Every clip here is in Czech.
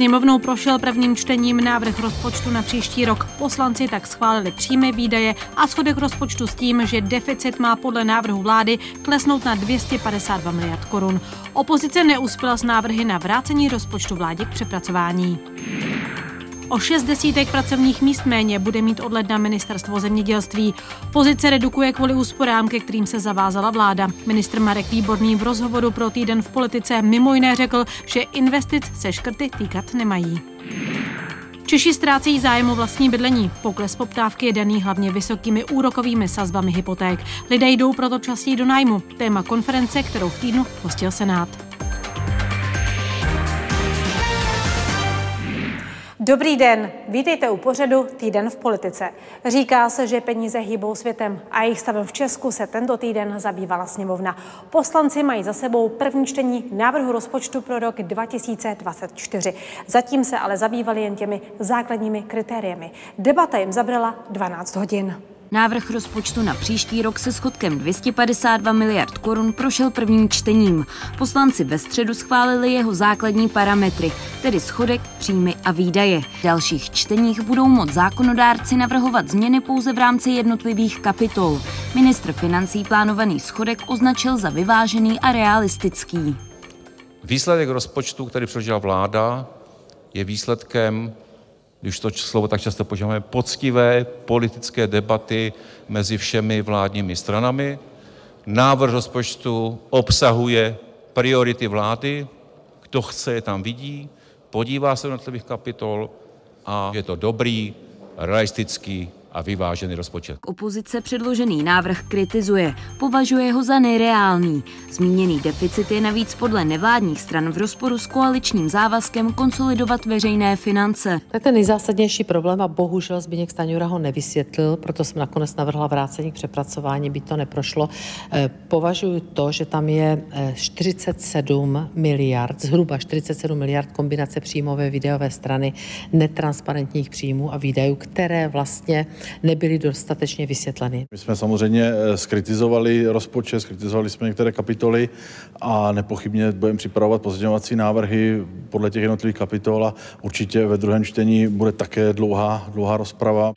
Sněmovnou prošel prvním čtením návrh rozpočtu na příští rok. Poslanci tak schválili příjmy, výdaje a schodek rozpočtu s tím, že deficit má podle návrhu vlády klesnout na 252 miliard korun. Opozice neuspěla s návrhy na vrácení rozpočtu vládě k přepracování. O šest desítek pracovních míst méně bude mít od ledna ministerstvo zemědělství. Pozice redukuje kvůli úsporám, ke kterým se zavázala vláda. Ministr Marek Výborný v rozhovoru pro týden v politice mimo jiné řekl, že investic se škrty týkat nemají. Češi ztrácejí zájem o vlastní bydlení. Pokles poptávky je daný hlavně vysokými úrokovými sazbami hypoték. Lidé jdou proto častěji do nájmu. Téma konference, kterou v týdnu hostil Senát. Dobrý den, vítejte u pořadu Týden v politice. Říká se, že peníze hýbou světem a jejich stavem v Česku se tento týden zabývala sněmovna. Poslanci mají za sebou první čtení návrhu rozpočtu pro rok 2024. Zatím se ale zabývali jen těmi základními kritériemi. Debata jim zabrala 12 hodin. Návrh rozpočtu na příští rok se schodkem 252 miliard korun prošel prvním čtením. Poslanci ve středu schválili jeho základní parametry, tedy schodek, příjmy a výdaje. V dalších čteních budou moct zákonodárci navrhovat změny pouze v rámci jednotlivých kapitol. Ministr financí plánovaný schodek označil za vyvážený a realistický. Výsledek rozpočtu, který předložila vláda, je výsledkem když to slovo tak často používáme, poctivé politické debaty mezi všemi vládními stranami. Návrh rozpočtu obsahuje priority vlády, kdo chce, je tam vidí, podívá se do jednotlivých kapitol a je to dobrý, realistický a vyvážený rozpočet. Opozice předložený návrh kritizuje, považuje ho za nereálný. Zmíněný deficit je navíc podle nevládních stran v rozporu s koaličním závazkem konsolidovat veřejné finance. Tak ten nejzásadnější problém, a bohužel Zbigněk Staňura ho nevysvětlil, proto jsem nakonec navrhla vrácení k přepracování, by to neprošlo. Eh, považuji to, že tam je 47 eh, miliard, zhruba 47 miliard kombinace příjmové videové strany netransparentních příjmů a výdajů, které vlastně nebyly dostatečně vysvětleny. My jsme samozřejmě eh, skritizovali rozpočet, skritizovali jsme některé kapitoly a nepochybně budeme připravovat pozměňovací návrhy podle těch jednotlivých kapitol a určitě ve druhém čtení bude také dlouhá, dlouhá rozprava.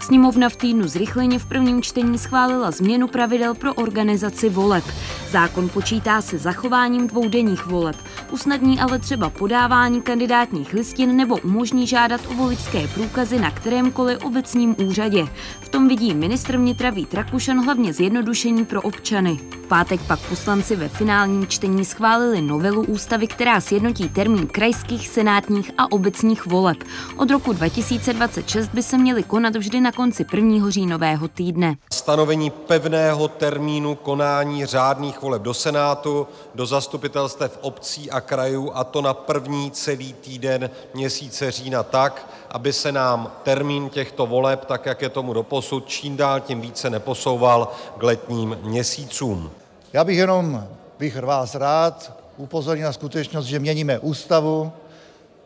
Sněmovna v týdnu zrychleně v prvním čtení schválila změnu pravidel pro organizaci voleb. Zákon počítá se zachováním dvoudenních voleb, usnadní ale třeba podávání kandidátních listin nebo umožní žádat o voličské průkazy na kterémkoliv obecním úřadě. V tom vidí ministr vnitra Vít Rakušan hlavně zjednodušení pro občany. V pátek pak poslanci ve finálním čtení schválili novelu ústavy, která sjednotí termín krajských, senátních a obecních voleb. Od roku 2026 by se měly konat vždy na konci prvního říjnového týdne. Stanovení pevného termínu konání řádných voleb do Senátu, do zastupitelstev obcí a krajů, a to na první celý týden měsíce října tak, aby se nám termín těchto voleb, tak jak je tomu doposud, čím dál tím více neposouval k letním měsícům. Já bych jenom bych vás rád upozornil na skutečnost, že měníme ústavu,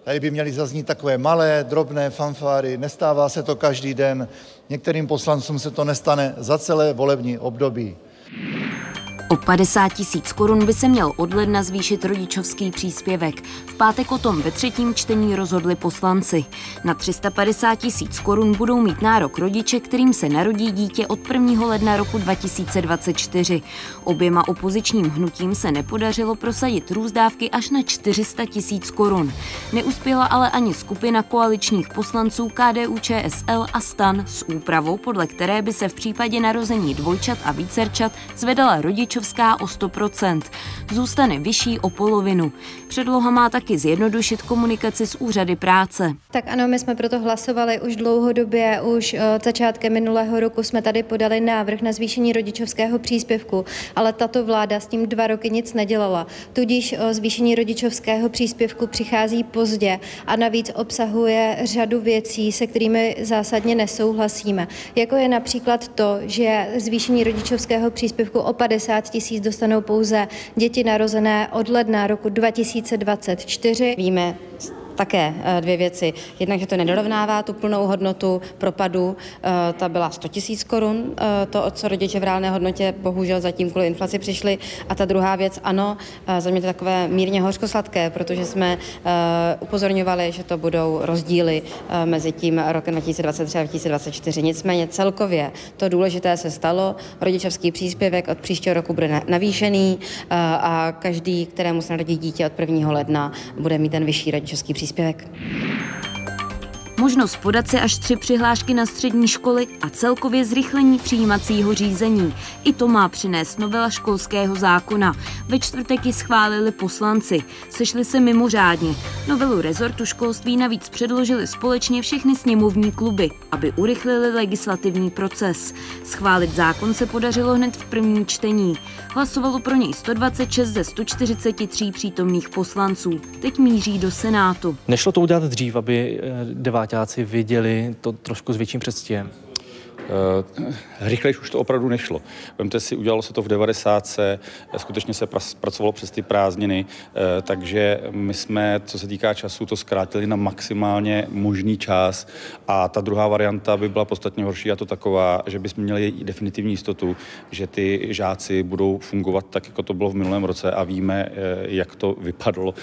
tady by měly zaznít takové malé, drobné fanfáry, nestává se to každý den, některým poslancům se to nestane za celé volební období. O 50 tisíc korun by se měl od ledna zvýšit rodičovský příspěvek. V pátek o tom ve třetím čtení rozhodli poslanci. Na 350 tisíc korun budou mít nárok rodiče, kterým se narodí dítě od 1. ledna roku 2024. Oběma opozičním hnutím se nepodařilo prosadit růst dávky až na 400 tisíc korun. Neuspěla ale ani skupina koaličních poslanců KDU, ČSL a STAN s úpravou, podle které by se v případě narození dvojčat a vícerčat zvedala rodičovská rodičovská o 100%. Zůstane vyšší o polovinu. Předloha má taky zjednodušit komunikaci s úřady práce. Tak ano, my jsme proto hlasovali už dlouhodobě, už eh, začátkem minulého roku jsme tady podali návrh na zvýšení rodičovského příspěvku, ale tato vláda s tím dva roky nic nedělala. Tudíž eh, zvýšení rodičovského příspěvku přichází pozdě a navíc obsahuje řadu věcí, se kterými zásadně nesouhlasíme. Jako je například to, že zvýšení rodičovského příspěvku o 50 tisíc dostanou pouze děti narozené od ledna roku 2024. Víme také dvě věci. Jednak, že to nedorovnává tu plnou hodnotu propadu, ta byla 100 tisíc korun, to, o co rodiče v reálné hodnotě bohužel zatím kvůli inflaci přišli. A ta druhá věc, ano, za mě to takové mírně hořkosladké, protože jsme upozorňovali, že to budou rozdíly mezi tím rokem 2023 a 2024. Nicméně celkově to důležité se stalo. Rodičovský příspěvek od příštího roku bude navýšený a každý, kterému se narodí dítě od 1. ledna, bude mít ten vyšší rodičovský příspěvek przyspěvek. Možnost podat se až tři přihlášky na střední školy a celkově zrychlení přijímacího řízení. I to má přinést novela školského zákona. Ve čtvrtek ji schválili poslanci. Sešli se mimořádně. Novelu rezortu školství navíc předložili společně všechny sněmovní kluby, aby urychlili legislativní proces. Schválit zákon se podařilo hned v prvním čtení. Hlasovalo pro něj 126 ze 143 přítomných poslanců. Teď míří do Senátu. Nešlo to udělat dřív, aby eh, devátáci viděli to trošku s větším předstihem? Uh, rychlejš už to opravdu nešlo. Vemte si, udělalo se to v 90. skutečně se pracovalo přes ty prázdniny, uh, takže my jsme, co se týká času, to zkrátili na maximálně možný čas a ta druhá varianta by byla podstatně horší a to taková, že bychom měli definitivní jistotu, že ty žáci budou fungovat tak, jako to bylo v minulém roce a víme, jak to vypadlo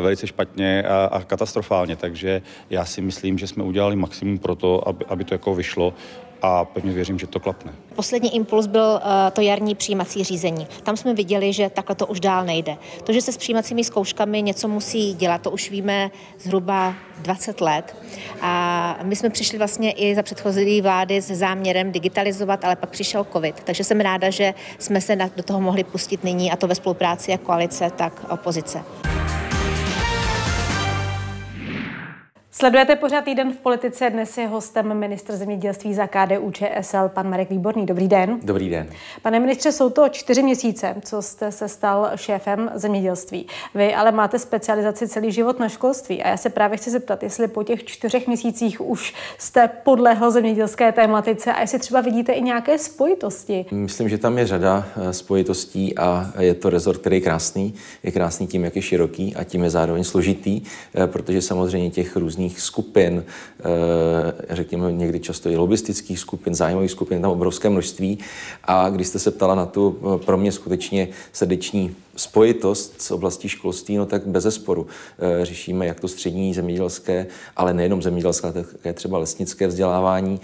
velice špatně a, a katastrofálně, takže já si myslím, že jsme udělali maximum pro to, aby, aby to jako vyšlo a pevně věřím, že to klapne. Poslední impuls byl eh, to jarní přijímací řízení. Tam jsme viděli, že takhle to už dál nejde. To, že se s přijímacími zkouškami něco musí dělat, to už víme zhruba 20 let. A my jsme přišli vlastně i za předchozí vlády s záměrem digitalizovat, ale pak přišel covid. Takže jsem ráda, že jsme se do toho mohli pustit nyní a to ve spolupráci jak koalice, tak opozice. Sledujete pořád týden v politice. Dnes je hostem ministr zemědělství za KDU ČSL, pan Marek Výborný. Dobrý den. Dobrý den. Pane ministře, jsou to čtyři měsíce, co jste se stal šéfem zemědělství. Vy ale máte specializaci celý život na školství. A já se právě chci zeptat, jestli po těch čtyřech měsících už jste podlehl zemědělské tématice a jestli třeba vidíte i nějaké spojitosti. Myslím, že tam je řada eh, spojitostí a je to rezort, který je krásný. Je krásný tím, jak je široký a tím je zároveň složitý, eh, protože samozřejmě těch různých různých skupin, eh, řekněme někdy často i lobistických skupin, zájmových skupin, tam obrovské množství. A když jste se ptala na tu eh, pro mě skutečně srdeční spojitost s oblastí školství, no tak bez zesporu eh, řešíme jak to střední zemědělské, ale nejenom zemědělské, také třeba lesnické vzdělávání,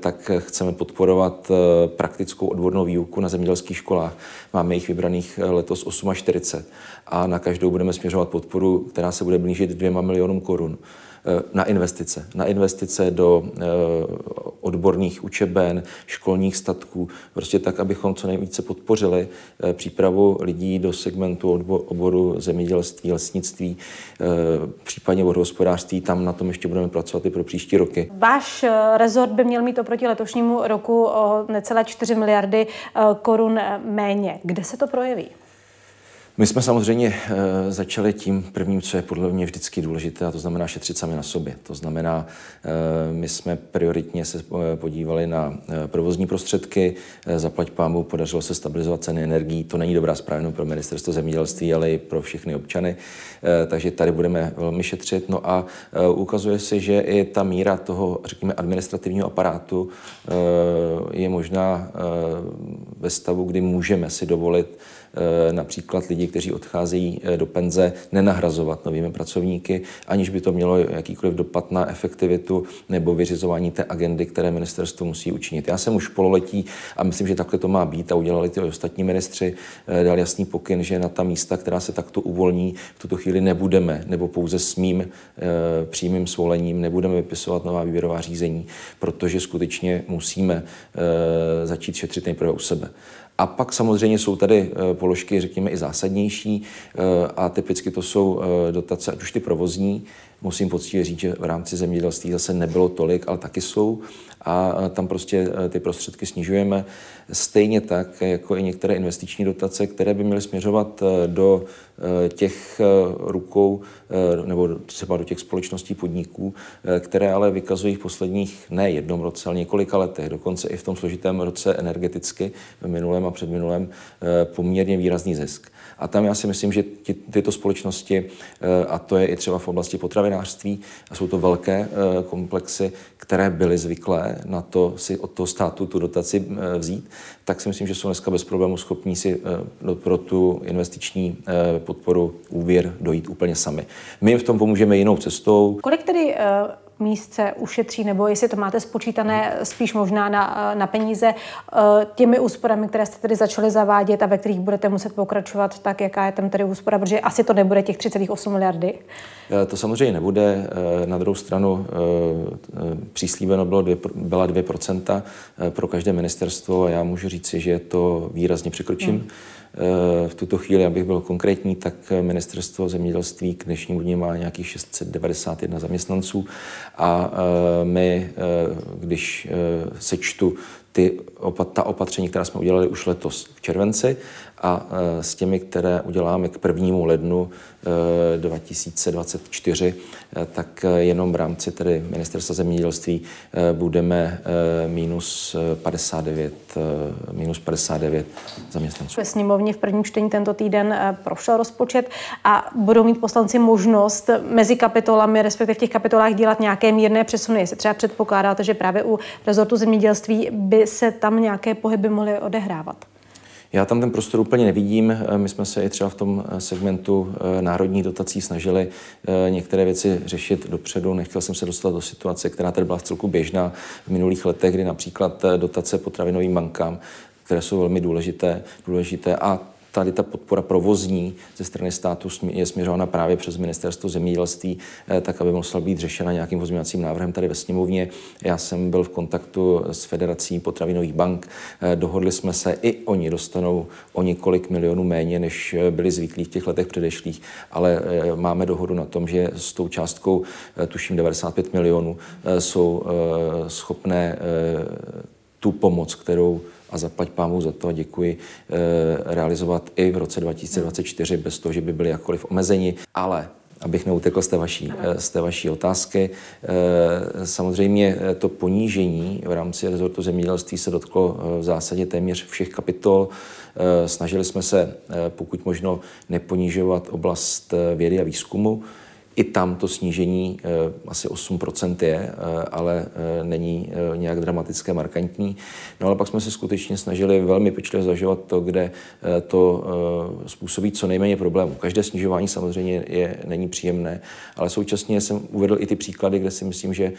tak chceme podporovat praktickou odbornou výuku na zemědělských školách. Máme jich vybraných letos 48 a na každou budeme směřovat podporu, která se bude blížit dvěma milionům korun. Eh, na investice. Na investice do eh, odborných učeben, školních statků, prostě tak, abychom co nejvíce podpořili eh, přípravu lidí do segmentu oboru zemědělství, lesnictví, případně vodohospodářství. Tam na tom ještě budeme pracovat i pro příští roky. Váš rezort by měl mít oproti letošnímu roku o necelé 4 miliardy korun méně. Kde se to projeví? My jsme samozřejmě e, začali tím prvním, co je podle mě vždycky důležité, a to znamená šetřit sami na sobě. To znamená, e, my jsme prioritně se eh, podívali na provozní prostředky, zaplať pámu, podařilo se stabilizovat ceny energií. To není dobrá zpráva pro ministerstvo zemědělství, ale i pro všechny občany. Takže tady budeme velmi šetřit. No a ukazuje se, že i ta míra toho, řekněme, administrativního aparátu je možná ve stavu, kdy můžeme si dovolit Eh, například lidi, kteří odcházejí eh, do penze, nenahrazovat novými pracovníky, aniž by to mělo jakýkoliv dopad na efektivitu nebo vyřizování té agendy, které ministerstvo musí učinit. Já jsem už pololetí a myslím, že takhle to má být a udělali ty ostatní ministři, eh, dal jasný pokyn, že na ta místa, která se takto uvolní, v tuto chvíli nebudeme, nebo pouze s mým přímým svolením nebudeme vypisovat nová výběrová řízení, protože skutečně musíme začít šetřit nejprve u sebe. A pak samozřejmě jsou tady eh, položky, řekněme, i zásadnější eh, a typicky to jsou eh, dotace, ať už ty provozní, musím poctivě říct, že v rámci zemědělství zase nebylo tolik, ale taky jsou a tam prostě ty prostředky snižujeme. Stejně tak jako i některé investiční dotace, které by měly směřovat do těch rukou nebo třeba do těch společností podniků, které ale vykazují v posledních ne jednom roce, ale několika letech, dokonce i v tom složitém roce energeticky v minulém a předminulém poměrně výrazný zisk. A tam já si myslím, že ty, tyto společnosti, a to je i třeba v oblasti potravinářství, a jsou to velké komplexy, které byly zvyklé na to si od toho státu tu dotaci vzít, tak si myslím, že jsou dneska bez problémů schopní si pro tu investiční podporu úvěr dojít úplně sami. My jim v tom pomůžeme jinou cestou. Kolik tedy se ušetří, nebo jestli to máte spočítané spíš možná na, na peníze eh, těmi úsporami, které jste tedy začali zavádět a ve kterých budete muset pokračovat, tak jaká je tam tedy úspora, protože asi to nebude těch 3,8 miliardy. Eh, to samozřejmě nebude. Eh, na druhou stranu příslíbeno bylo dvě, byla 2% pro každé ministerstvo a já můžu říci, že to výrazně překročím. Hmm. Eh, v tuto chvíli, abych byl konkrétní, tak ministerstvo zemědělství k dnešnímu dní má nějakých 691 zaměstnanců a eh, my, eh, když sečtu ty, ta opatření, která jsme udělali už letos v červenci a s těmi, které uděláme k prvnímu lednu 2024, tak jenom v rámci tedy ministerstva zemědělství budeme minus 59, minus 59 zaměstnanců. Ve sněmovně v prvním čtení tento týden prošel rozpočet a budou mít poslanci možnost mezi kapitolami, respektive v těch kapitolách dělat nějaké mírné přesuny. Jestli třeba předpokládáte, že právě u rezortu zemědělství by se tam nějaké pohyby mohly odehrávat? Já tam ten prostor úplně nevidím. My jsme se i třeba v tom segmentu eh, národních dotací snažili eh, některé věci řešit dopředu. Nechtěl jsem se dostat do situace, která tady byla v celku běžná v minulých letech, kdy například eh, dotace potravinovým bankám které jsou velmi důležité, důležité a tady ta podpora provozní ze strany státu je směřována právě přes ministerstvo zemědělství, eh, tak aby musela být řešena nějakým pozměňovacím návrhem tady ve sněmovně. Já jsem byl v kontaktu s Federací potravinových bank, eh, dohodli jsme se, i oni dostanou o několik milionů méně, než eh, byli zvyklí v těch letech předešlých, ale máme dohodu na tom, že s tou částkou, tuším 95 milionů, jsou schopné tu pomoc, kterou a zaplať pámu za to a děkuji, eh, realizovat i v roce 2024 bez toho, že by byly jakkoliv omezeni. Ale abych neutekl z té vaší, eh, z té vaší otázky. Eh, samozřejmě to ponížení v rámci rezortu zemědělství se dotklo v zásadě téměř všech kapitol. Snažili jsme se pokud možno neponížovat oblast vědy a výzkumu. I tam to snížení eh, asi 8% je, eh, ale eh, není nějak dramatické, markantní. No ale pak jsme se skutečně snažili velmi pečlivě zažívat to, kde to způsobí co nejméně problémů. Každé snižování samozřejmě je, není příjemné, ale současně jsem uvedl i ty příklady, kde si myslím, že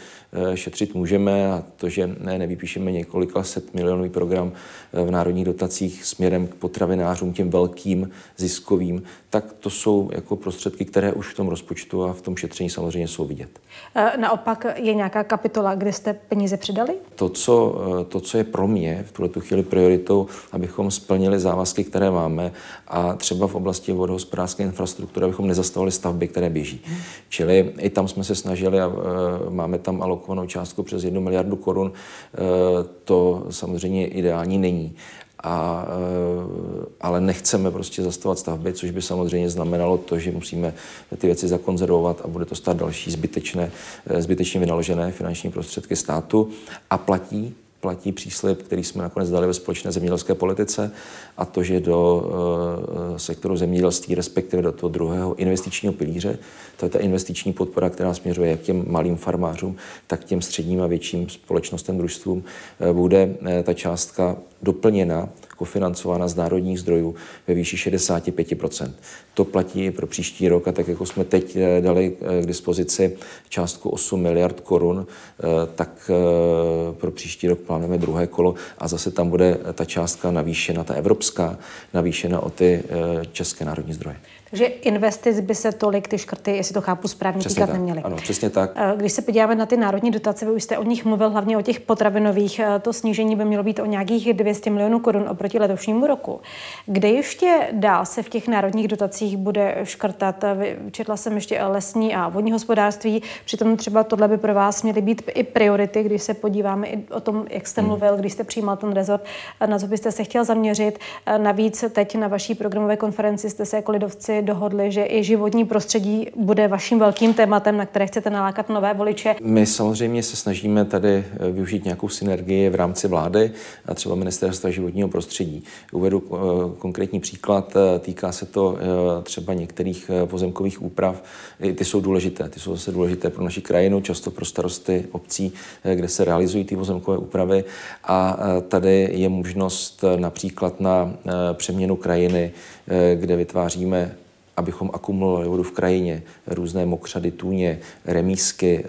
šetřit můžeme a to, že ne, nevypíšeme několika set milionový program v národních dotacích směrem k potravinářům, těm velkým ziskovým, tak to jsou jako prostředky, které už v tom rozpočtu a v tom šetření samozřejmě jsou vidět. E, naopak je nějaká kapitola, kde jste peníze přidali? To, co, e, to, co je pro mě v tuto chvíli prioritou, abychom splnili závazky, které máme a třeba v oblasti vodohospodářské infrastruktury, abychom nezastavili stavby, které běží. Hmm. Čili i tam jsme se snažili a e, máme tam alokovanou částku přes 1 miliardu korun. To samozřejmě ideální není a, eh, ale nechceme prostě zastavovat stavby, což by samozřejmě znamenalo to, že musíme ty věci zakonzervovat a bude to stát další zbytečné, eh, zbytečně vynaložené finanční prostředky státu. A platí platí příslip, který jsme nakonec dali ve společné zemědělské politice, a to, že do uh, sektoru zemědělství, respektive do toho druhého investičního pilíře, to je ta investiční podpora, která směřuje jak těm malým farmářům, tak těm středním a větším společnostem, družstvům, uh, bude uh, ta částka doplněna kofinancována z národních zdrojů ve výši 65% To platí i pro příští rok a tak jako jsme teď eh, dali eh, k dispozici částku 8 miliard korun, eh, tak pro příští rok druhé kolo a zase tam bude ta částka navýšena, ta evropská, navýšena o ty české národní zdroje. Takže investic by se tolik ty škrty, jestli to chápu správně, přesně týkat tak. neměly. Ano, přesně tak. Eh, když se podíváme na ty národní dotace, vy už jste o nich mluvil, hlavně o těch potravinových, eh, to snížení by mělo být o nějakých 200 milionů korun oproti letošnímu roku. Kde ještě dál se v těch národních dotacích bude škrtat? Četla jsem ještě lesní a vodní hospodářství, přitom třeba tohle by pro vás měly být i priority, když se podíváme i o tom, jak jste hmm. mluvil, když jste přijímal ten rezort, na co byste se chtěl zaměřit. Navíc teď na vaší programové konferenci jste se jako lidovci dohodli, že i životní prostředí bude vaším velkým tématem, na které chcete nalákat nové voliče. My samozřejmě se snažíme tady eh, využít nějakou synergii v rámci vlády a třeba ministerstva životního prostředí. Uvedu eh, konkrétní příklad, týká se to třeba některých pozemkových úprav. Ty jsou důležité, ty jsou zase důležité pro naši krajinu, často pro starosty obcí, kde se realizují ty pozemkové úpravy a tady je možnost například na přeměnu krajiny, kde vytváříme abychom akumulovali vodu v krajině, různé mokřady, tůně, remísky,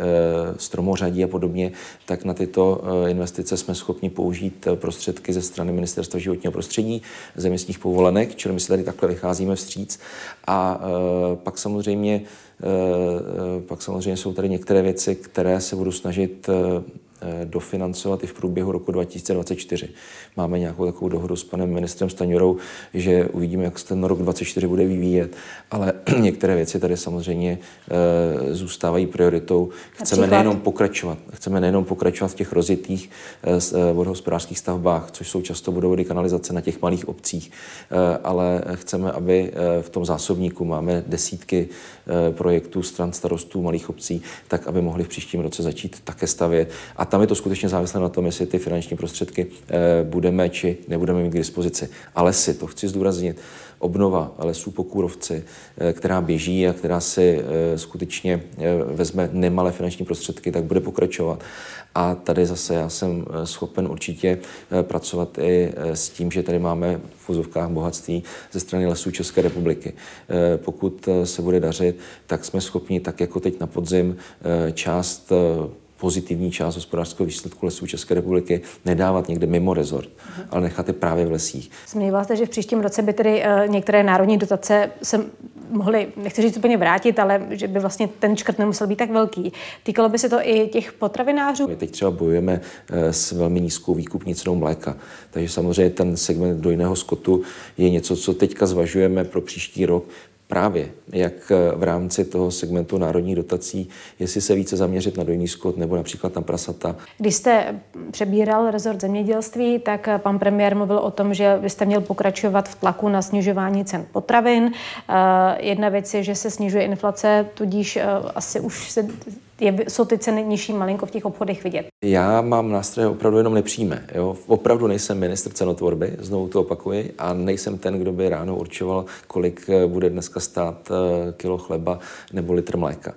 stromořadí a podobně, tak na tyto investice jsme schopni použít prostředky ze strany Ministerstva životního prostředí, ze místních povolenek, čili my si tady takhle vycházíme vstříc. A pak samozřejmě, pak samozřejmě jsou tady některé věci, které se budu snažit Eh, dofinancovat i v průběhu roku 2024. Máme nějakou takovou dohodu s panem ministrem Staňurou, že uvidíme, jak se ten rok 2024 bude vyvíjet, ale některé věci tady samozřejmě e, zůstávají prioritou. Chceme Například? nejenom pokračovat, chceme nejenom pokračovat v těch rozjetých e, vodohospodářských stavbách, což jsou často budovody kanalizace na těch malých obcích, ale chceme, aby v tom zásobníku máme desítky projektů stran starostů malých obcí, tak aby mohli v příštím roce začít také stavět. A tam je to skutečně závislé na tom, jestli ty finanční prostředky eh, budeme či nebudeme mít k dispozici. Ale si, to chci zdůraznit, obnova lesů po Kůrovci, eh, která běží a která si eh, skutečně vezme nemalé finanční prostředky, tak bude pokračovat. A tady zase já jsem schopen určitě pracovat i s tím, že tady máme v vozovkách bohatství ze strany lesů České republiky. Pokud se bude dařit, tak jsme schopni, tak jako teď na podzim, část pozitivní část hospodářského výsledku lesů České republiky nedávat někde mimo rezort, uh-huh. ale nechat je právě v lesích. Jste, že v příštím roce by tedy uh, některé národní dotace se mohly, nechci říct úplně vrátit, ale že by vlastně ten škrt nemusel být tak velký. Týkalo by se to i těch potravinářů? My teď třeba bojujeme uh, s velmi nízkou výkupní cenou mléka, takže samozřejmě ten segment dojného skotu je něco, co teďka zvažujeme pro příští rok, právě jak v rámci toho segmentu národních dotací, jestli se více zaměřit na dojný skot nebo například na prasata. Když jste přebíral rezort zemědělství, tak pan premiér mluvil o tom, že byste měl pokračovat v tlaku na snižování cen potravin. Eh, jedna věc je, že se snižuje inflace, tudíž eh, asi už se je, jsou ty ceny nižší malinko v těch obchodech vidět? Já mám nástroje opravdu jenom nepřímé. Jo? Opravdu nejsem ministr cenotvorby, znovu to opakuji, a nejsem ten, kdo by ráno určoval, kolik eh, bude dneska stát eh, kilo chleba nebo litr mléka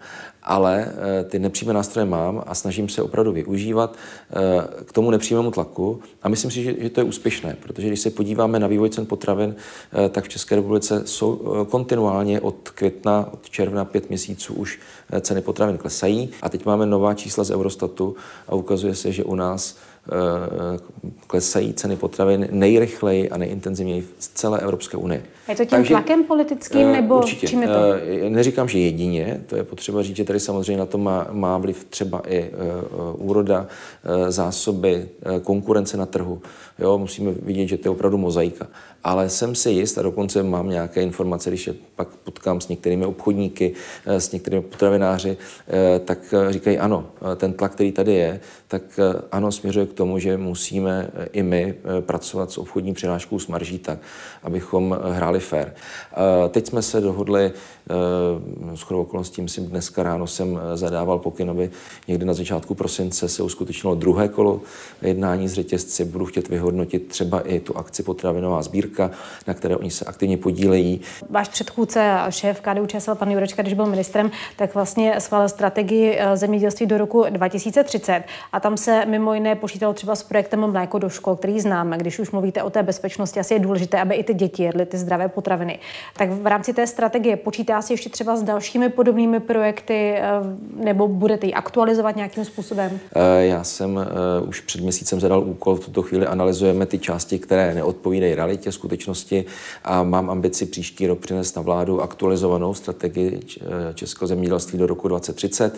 ale eh, ty nepřímé nástroje mám a snažím se opravdu využívat eh, k tomu nepřímému tlaku. A myslím si, že, to je úspěšné, protože když se podíváme na vývoj cen potravin, eh, tak v České republice jsou kontinuálně od května, od června pět měsíců už ceny potravin klesají. A teď máme nová čísla z Eurostatu a ukazuje se, že u nás klesají ceny potravin nejrychleji a nejintenzivněji z celé Evropské unie. Je to tím Takže, tlakem politickým nebo určitě. čím je to? Eh, neříkám, že jedině, to je potřeba říct, že tady samozřejmě na to má, má vliv třeba i uh, úroda, uh, zásoby, uh, konkurence na trhu. Jo, musíme vidět, že to je opravdu mozaika. Ale jsem si jist a dokonce mám nějaké informace, když je pak potkám s některými obchodníky, s některými potravináři, tak říkají ano, ten tlak, který tady je, tak ano, směřuje k tomu, že musíme eh, i my eh, pracovat s obchodní přináškou s marží tak, abychom eh, hráli fair. Teď jsme se dohodli, s chodou okolností, myslím, dneska ráno jsem zadával pokyn, aby někdy na začátku prosince se uskutečnilo druhé kolo jednání s řetězci. Budu chtět vyhodnotit třeba i tu akci potravinová sbírka, na které oni se aktivně podílejí. Váš předchůdce a šéf KDU ČSL, pan Jurečka, když byl ministrem, tak vlastně schválil strategii zemědělství do roku 2030 a tam se mimo jiné počítalo souviselo třeba s projektem Mléko do škol, který známe. Když už mluvíte o té bezpečnosti, asi je důležité, aby i ty děti jedly ty zdravé potraviny. Tak v rámci té strategie počítá si ještě třeba s dalšími podobnými projekty, eh, nebo budete ji aktualizovat nějakým způsobem? Eh, já jsem eh, už před měsícem zadal úkol, v tuto chvíli analyzujeme ty části, které neodpovídají realitě, skutečnosti a mám ambici příští rok přinést na vládu aktualizovanou strategii českého zemědělství do roku 2030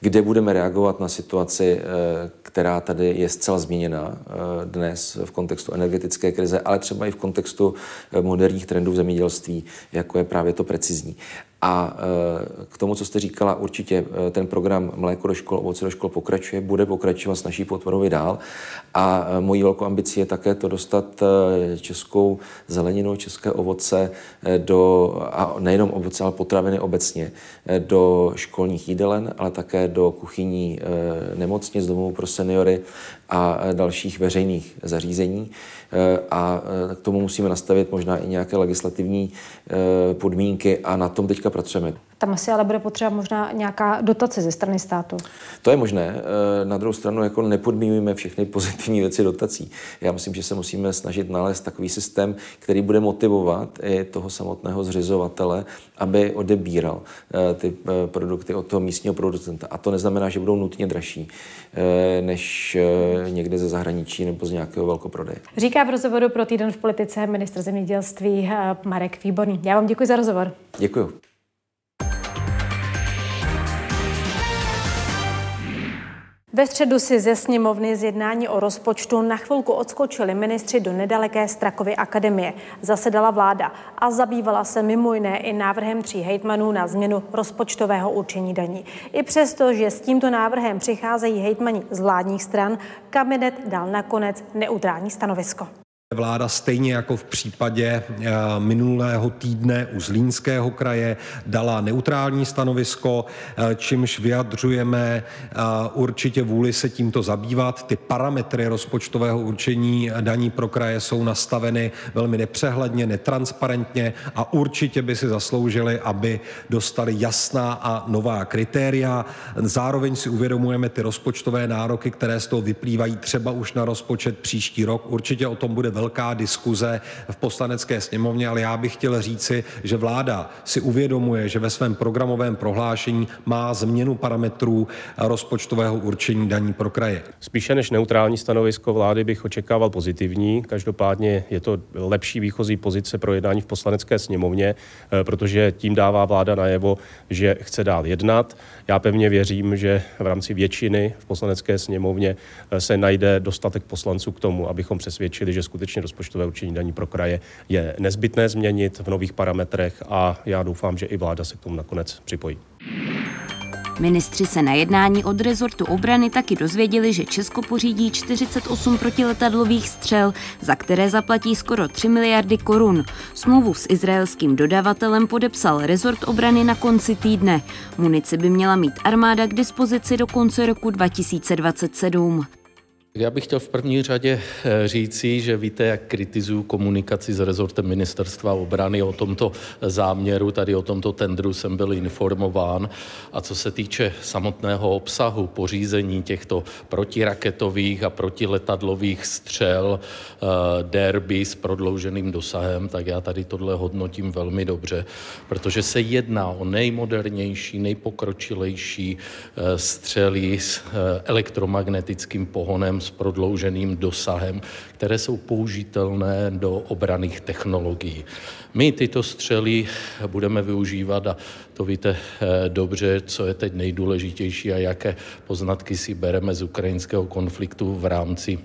kde budeme reagovat na situaci, eh, která tady je zcela změněna eh, dnes v kontextu energetické krize, ale třeba i v kontextu eh, moderních trendů v zemědělství, jako je právě to precizní. A k tomu, co jste říkala, určitě ten program Mléko do škol, ovoce do škol pokračuje, bude pokračovat s naší podporou i dál. A mojí velkou ambicí je také to dostat českou zeleninu, české ovoce do, a nejenom ovoce, ale potraviny obecně, do školních jídelen, ale také do kuchyní nemocnic, domovů pro seniory a dalších veřejných zařízení. A k tomu musíme nastavit možná i nějaké legislativní podmínky a na tom teďka pracujeme. Tam asi ale bude potřeba možná nějaká dotace ze strany státu. To je možné. Na druhou stranu jako nepodmínujeme všechny pozitivní věci dotací. Já myslím, že se musíme snažit nalézt takový systém, který bude motivovat i toho samotného zřizovatele, aby odebíral ty produkty od toho místního producenta. A to neznamená, že budou nutně dražší než někde ze zahraničí nebo z nějakého velkoprodeje. Říká v rozhovoru pro týden v politice ministr zemědělství Marek Výborný. Já vám děkuji za rozhovor. Děkuji. Ve středu si ze sněmovny z jednání o rozpočtu na chvilku odskočili ministři do nedaleké Strakovy akademie. Zasedala vláda a zabývala se mimo jiné i návrhem tří hejtmanů na změnu rozpočtového určení daní. I přesto, že s tímto návrhem přicházejí hejtmani z vládních stran, kabinet dal nakonec neutrální stanovisko. Vláda stejně jako v případě eh, minulého týdne u Zlínského kraje dala neutrální stanovisko, eh, čímž vyjadřujeme eh, určitě vůli se tímto zabývat. Ty parametry rozpočtového určení daní pro kraje jsou nastaveny velmi nepřehledně, netransparentně a určitě by si zasloužili, aby dostali jasná a nová kritéria. Zároveň si uvědomujeme ty rozpočtové nároky, které z toho vyplývají třeba už na rozpočet příští rok. Určitě o tom bude velká diskuze v poslanecké sněmovně, ale já bych chtěl říci, že vláda si uvědomuje, že ve svém programovém prohlášení má změnu parametrů rozpočtového určení daní pro kraje. Spíše než neutrální stanovisko vlády bych očekával pozitivní. Každopádně je to lepší výchozí pozice pro jednání v poslanecké sněmovně, eh, protože tím dává vláda najevo, že chce dál jednat. Já pevně věřím, že v rámci většiny v poslanecké sněmovně eh, se najde dostatek poslanců k tomu, abychom přesvědčili, že skutečně rozpočtové určení daní pro kraje je nezbytné změnit v nových parametrech a já doufám, že i vláda se k tomu nakonec připojí. Ministři se na jednání od rezortu obrany taky dozvěděli, že Česko pořídí 48 protiletadlových střel, za které zaplatí skoro 3 miliardy korun. Smlouvu s izraelským dodavatelem podepsal rezort obrany na konci týdne. Munici by měla mít armáda k dispozici do konce roku 2027. Já bych chtěl v první řadě eh, říci, že víte, jak kritizuju komunikaci s rezortem ministerstva obrany o tomto záměru, tady o tomto tendru jsem byl informován. A co se týče samotného obsahu pořízení těchto protiraketových a protiletadlových střel eh, derby s prodlouženým dosahem, tak já tady tohle hodnotím velmi dobře, protože se jedná o nejmodernější, nejpokročilejší eh, střely s elektromagnetickým pohonem s prodlouženým dosahem, které jsou použitelné do obraných technologií. My tyto střely budeme využívat a to víte eh, dobře, co je teď nejdůležitější a jaké poznatky si bereme z ukrajinského konfliktu v rámci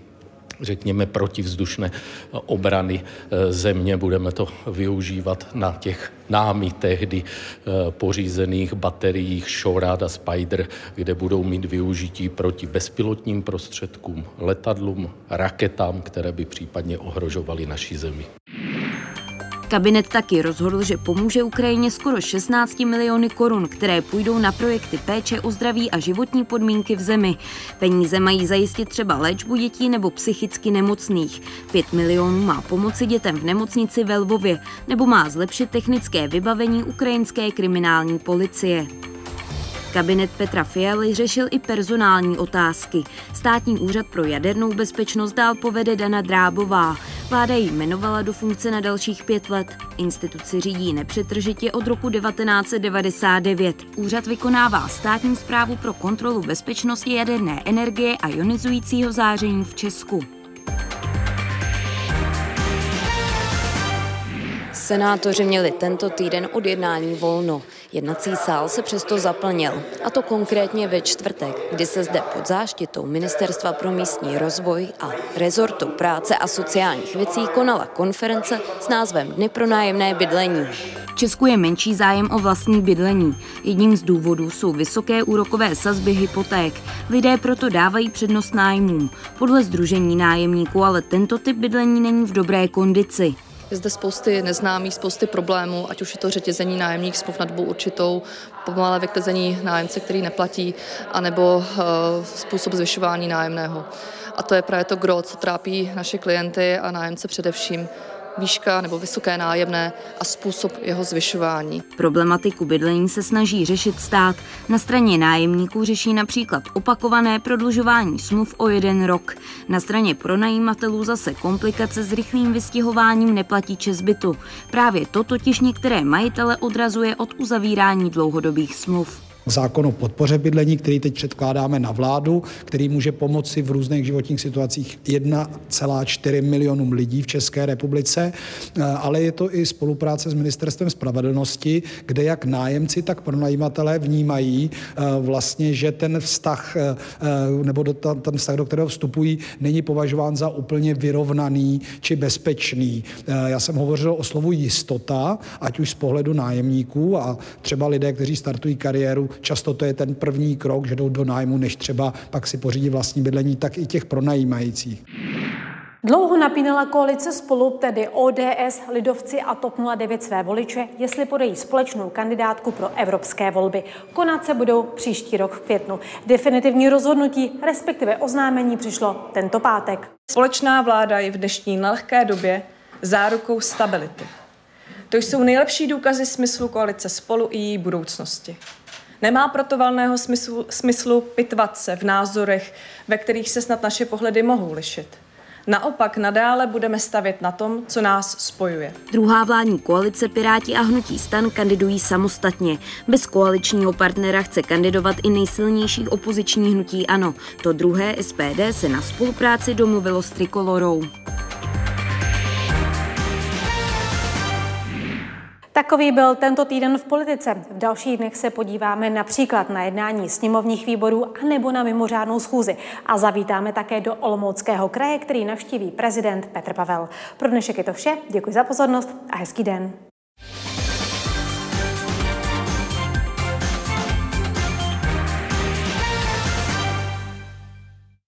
řekněme, protivzdušné obrany eh, země. Budeme to využívat na těch námi tehdy eh, pořízených bateriích Shorad a Spider, kde budou mít využití proti bezpilotním prostředkům, letadlům, raketám, které by případně ohrožovaly naši zemi. Kabinet taky rozhodl, že pomůže Ukrajině skoro 16 miliony korun, které půjdou na projekty péče o zdraví a životní podmínky v zemi. Peníze mají zajistit třeba léčbu dětí nebo psychicky nemocných. 5 milionů má pomoci dětem v nemocnici ve Lvově nebo má zlepšit technické vybavení ukrajinské kriminální policie. Kabinet Petra Fialy řešil i personální otázky. Státní úřad pro jadernou bezpečnost dál povede Dana Drábová. Vláda ji jmenovala do funkce na dalších pět let. Instituci řídí nepřetržitě od roku 1999. Úřad vykonává státní zprávu pro kontrolu bezpečnosti jaderné energie a ionizujícího záření v Česku. Senátoři měli tento týden od jednání volno. Jednací sál se přesto zaplnil, a to konkrétně ve čtvrtek, kdy se zde pod záštitou Ministerstva pro místní rozvoj a rezortu práce a sociálních věcí konala konference s názvem Dny pro nájemné bydlení. V Česku je menší zájem o vlastní bydlení. Jedním z důvodů jsou vysoké úrokové sazby hypoték. Lidé proto dávají přednost nájmům. Podle Združení nájemníků ale tento typ bydlení není v dobré kondici. Je zde spousty neznámých, spousty problémů, ať už je to řetězení nájemních smluv na dobu určitou, pomalé vyklizení nájemce, který neplatí, anebo uh, způsob zvyšování nájemného. A to je právě to gro, co trápí naše klienty a nájemce především výška nebo vysoké nájemné a způsob jeho zvyšování. Problematiku bydlení se snaží řešit stát. Na straně nájemníků řeší například opakované prodlužování smluv o jeden rok. Na straně pronajímatelů zase komplikace s rychlým vystěhováním neplatí čezbytu. Právě to totiž některé majitele odrazuje od uzavírání dlouhodobých smluv. Zákon o podpoře bydlení, který teď předkládáme na vládu, který může pomoci v různých životních situacích 1,4 milionům lidí v České republice, eh, ale je to i spolupráce s Ministerstvem spravedlnosti, kde jak nájemci, tak pronajímatelé vnímají eh, vlastně, že ten vztah eh, nebo ten vztah, do kterého vstupují, není považován za úplně vyrovnaný či bezpečný. Já jsem hovořil o slovu jistota, ať už z pohledu nájemníků a třeba lidé, kteří startují kariéru Často to je ten první krok, že jdou do nájmu, než třeba pak si pořídí vlastní bydlení, tak i těch pronajímajících. Dlouho napínala koalice spolu, tedy ODS, Lidovci a TOP 09 své voliče, jestli podají společnou kandidátku pro evropské volby. Konat se budou příští rok v květnu. Definitivní rozhodnutí, respektive oznámení, přišlo tento pátek. Společná vláda je v dnešní nelehké době zárukou stability. To jsou nejlepší důkazy smyslu koalice spolu i její budoucnosti. Nemá proto valného smyslu, smyslu pitvat se v názorech, ve kterých se snad naše pohledy mohou lišit. Naopak nadále budeme stavět na tom, co nás spojuje. Druhá vládní koalice Piráti a Hnutí stan kandidují samostatně. Bez koaličního partnera chce kandidovat i nejsilnější opoziční hnutí ANO. To druhé SPD se na spolupráci domluvilo s Trikolorou. Takový byl tento týden v politice. V dalších dnech se podíváme například na jednání sněmovních výborů a nebo na mimořádnou schůzi. A zavítáme také do Olomouckého kraje, který navštíví prezident Petr Pavel. Pro dnešek je to vše. Děkuji za pozornost a hezký den.